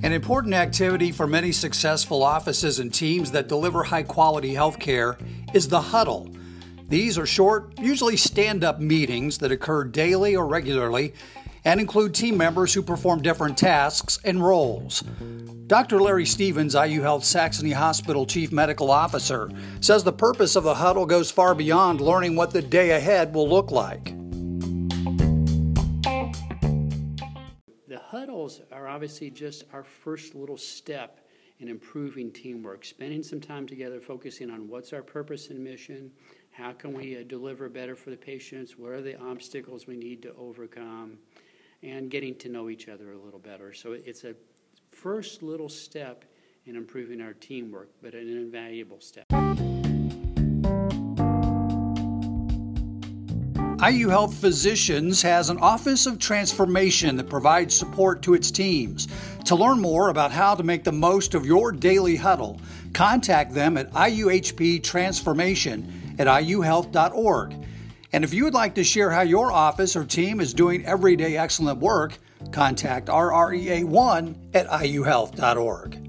An important activity for many successful offices and teams that deliver high quality healthcare is the huddle. These are short, usually stand up meetings that occur daily or regularly and include team members who perform different tasks and roles. Dr. Larry Stevens, IU Health Saxony Hospital Chief Medical Officer, says the purpose of the huddle goes far beyond learning what the day ahead will look like. Huddles are obviously just our first little step in improving teamwork, spending some time together, focusing on what's our purpose and mission, how can we uh, deliver better for the patients, what are the obstacles we need to overcome, and getting to know each other a little better. So it's a first little step in improving our teamwork, but an invaluable step. IU Health Physicians has an Office of Transformation that provides support to its teams. To learn more about how to make the most of your daily huddle, contact them at IUHP Transformation at IUHealth.org. And if you would like to share how your office or team is doing everyday excellent work, contact RREA1 at IUHealth.org.